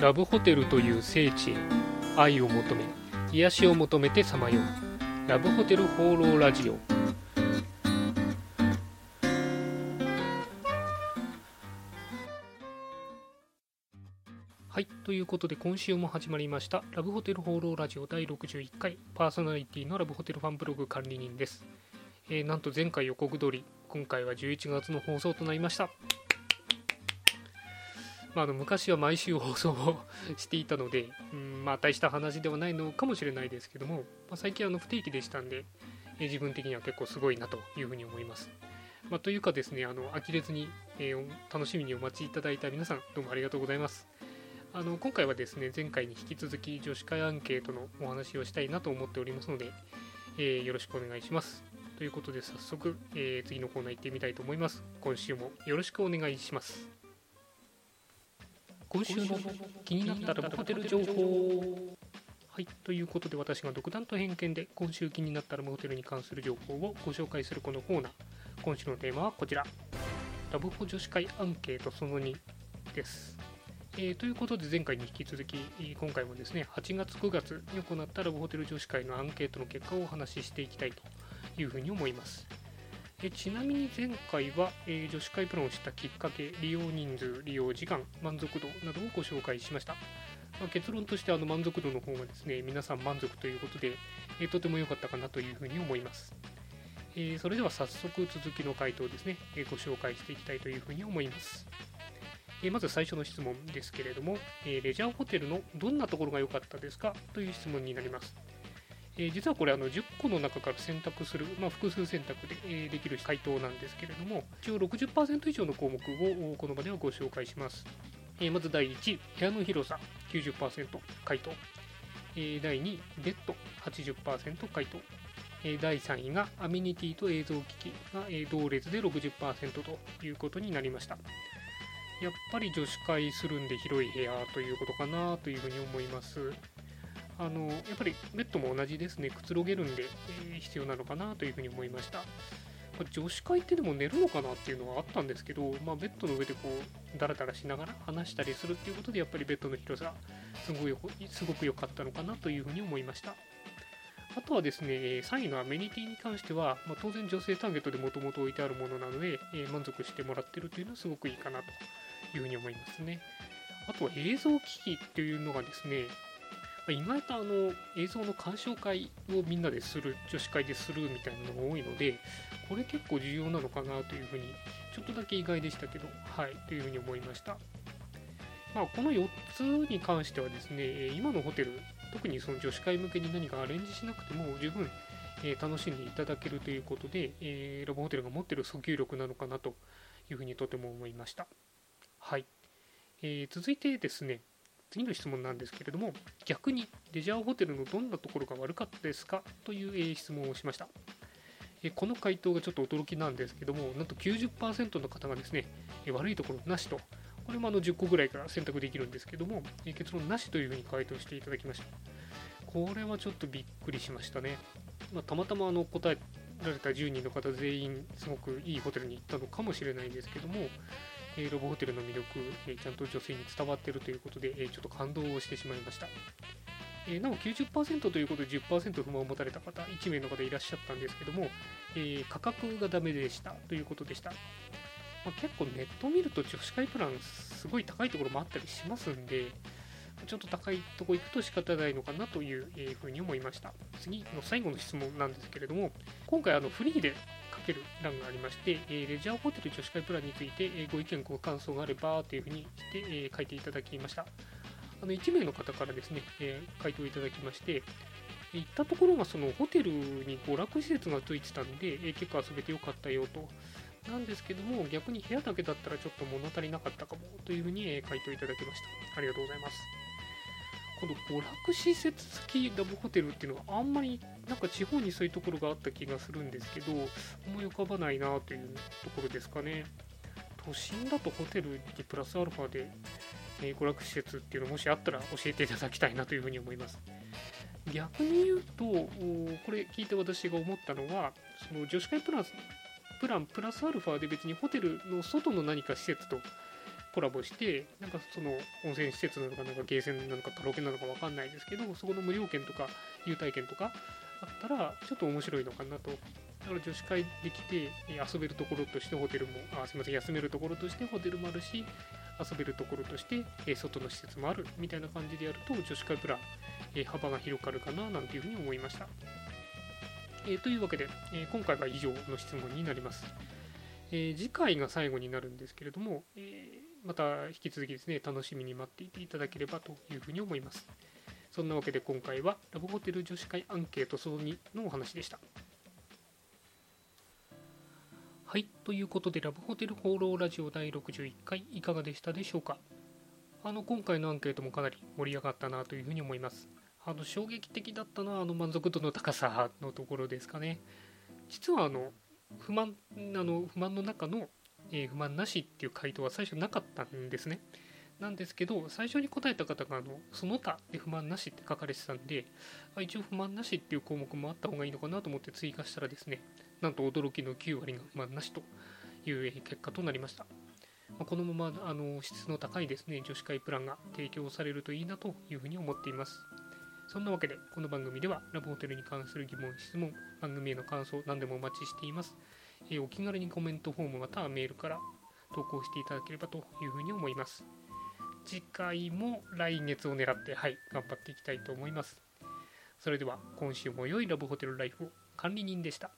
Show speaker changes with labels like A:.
A: ラブホテルという聖地へ愛を求め癒しを求めてさまよう。ラブホテル放浪ラジオ。はいということで今週も始まりましたラブホテル放浪ラジオ第61回パーソナリティのラブホテルファンブログ管理人です、えーなんと前回予告通り今回は11月の放送となりました。まあ、あの昔は毎週放送をしていたので、うんまあ、大した話ではないのかもしれないですけども、まあ、最近あの不定期でしたんで、え自分的には結構すごいなというふうに思います。まあ、というかですね、あの呆れずに、えー楽しみにお待ちいただいた皆さん、どうもありがとうございます。あの今回はですね、前回に引き続き女子会アンケートのお話をしたいなと思っておりますので、えーよろしくお願いします。ということで早速、えー次のコーナー行ってみたいと思います。今週もよろしくお願いします。今週の気になったラブホテル情報はいということで私が独断と偏見で今週気になったラブホテルに関する情報をご紹介するこのコーナー。今週のテーマはこちら。ラブホ女子会アンケートその2です、えーということで前回に引き続き今回もですね8月9月に行ったラブホテル女子会のアンケートの結果をお話ししていきたいというふうに思います。えちなみに前回は、えー女子会プランを知ったきっかけ、利用人数、利用時間、満足度などをご紹介しました。まあ結論としてあの満足度の方がですね、皆さん満足ということで、えーとても良かったかなというふうに思います。えーそれでは早速続きの回答ですね、えご紹介していきたいというふうに思います。えまず最初の質問ですけれども、えレジャーホテルのどんなところが良かったですか？という質問になります。えー実はこれあの10個の中から選択する、まあ、複数選択で、えーできる回答なんですけれども一応60%以上の項目をこの場ではご紹介します、えーまず第1部屋の広さ90%回答、え第2ベッド80%回答。第3位がアメニティと映像機器が、同列で60%ということになりました。やっぱり女子会するんで広い部屋ということかなというふうに思います。あのやっぱりベッドも同じですね、くつろげるんで、えー必要なのかなというふうに思いました。ま女子会ってでも寝るのかなっていうのはあったんですけど、まあ、ベッドの上でこうダラダラしながら話したりするっていうことでやっぱりベッドの広さすごいすごく良かったのかなというふうに思いました。あとはですね、3位のアメニティに関しては、まあ、当然女性ターゲットでもともと置いてあるものなので、えー満足してもらってるというのはすごくいいかなというふうに思いますね。あとは映像機器っていうのがですね、意外とあの映像の鑑賞会をみんなでする女子会でするみたいなのが多いのでこれ結構重要なのかなというふうにちょっとだけ意外でしたけどはいというふうに思いました、まあ、この4つに関してはですね今のホテル特にその女子会向けに何かアレンジしなくても十分え楽しんでいただけるということで、えーラブホテルが持っている訴求力なのかなというふうにとても思いました。はい、えー続いてですね次の質問なんですけれども逆にレジャーホテルのどんなところが悪かったですか？という、え質問をしました、えこの回答がちょっと驚きなんですけどもなんと90%の方がですね、え悪いところなしと。これもあの10個ぐらいから選択できるんですけども、え結論なしというふうに回答していただきました。これはちょっとびっくりしましたね、まあ、たまたまあの答えられた10人の方全員すごくいいホテルに行ったのかもしれないんですけどもえロボホテルの魅力、えちゃんと女性に伝わっているということで、えちょっと感動をしてしまいました。えなお90%ということで10%不満を持たれた方、1名の方いらっしゃったんですけども、え価格がダメでしたということでした。まあ、結構ネット見ると女子会プランすごい高いところもあったりしますんで、ちょっと高いとこ行くと仕方ないのかなというふうに思いました。次の最後の質問なんですけれども、今回あのフリーでける欄がありまして、えーレジャーホテル女子会プランについて、えーご意見、ご感想があればというふうにして、えー書いていただきました。あの1名の方からですね、えー回答いただきまして、行ったところがそのホテルに娯楽施設がついてたんで、えー結構遊べてよかったよと。なんですけども、逆に部屋だけだったらちょっと物足りなかったかもというふうに、え回答いただきました。ありがとうございます。この娯楽施設付きラブホテルっていうのはあんまりなんか地方にそういうところがあった気がするんですけど思い浮かばないなというところですかね。都心だとホテルにプラスアルファで、えー娯楽施設っていうのもしあったら教えていただきたいなというふうに思います。逆に言うとこれ聞いて私が思ったのはその女子会プラスプランプラスアルファで別にホテルの外の何か施設とコラボしてなんかその温泉施設なのかなんかゲーセンなのかカラオケなのか分かんないですけどそこの無料券とか優待券とかあったらちょっと面白いのかなとだから女子会できて遊べるところとしてホテルもあすみません休めるところとしてホテルもあるし遊べるところとして外の施設もあるみたいな感じでやると女子会プラン幅が広がるかななんていうふうに思いました。えというわけで、え今回は以上の質問になります。え次回が最後になるんですけれども、えまた引き続きですね、楽しみに待っていていただければというふうに思います。そんなわけで今回はラブホテル女子会アンケートその2のお話でした。はい、ということでラブホテル放浪ラジオ第61回いかがでしたでしょうか？あの今回のアンケートもかなり盛り上がったなというふうに思います。あの衝撃的だったのはあの満足度の高さのところですかね。実はあの不満あの不満の中の、えー不満なしっていう回答は最初なかったんですね。なんですけど最初に答えた方があのその他で不満なしって書かれてたんで一応不満なしっていう項目もあった方がいいのかなと思って追加したらですねなんと驚きの9割が不満なしという結果となりました。まこのままあの質の高いですね女子会プランが提供されるといいなというふうに思っています。そんなわけで、この番組ではラブホテルに関する疑問、質問、番組への感想、何でもお待ちしています。えお気軽にコメントフォームまたはメールから投稿していただければというふうに思います。次回も来月を狙って、はい、頑張っていきたいと思います。それでは、今週も良いラブホテルライフを管理人でした。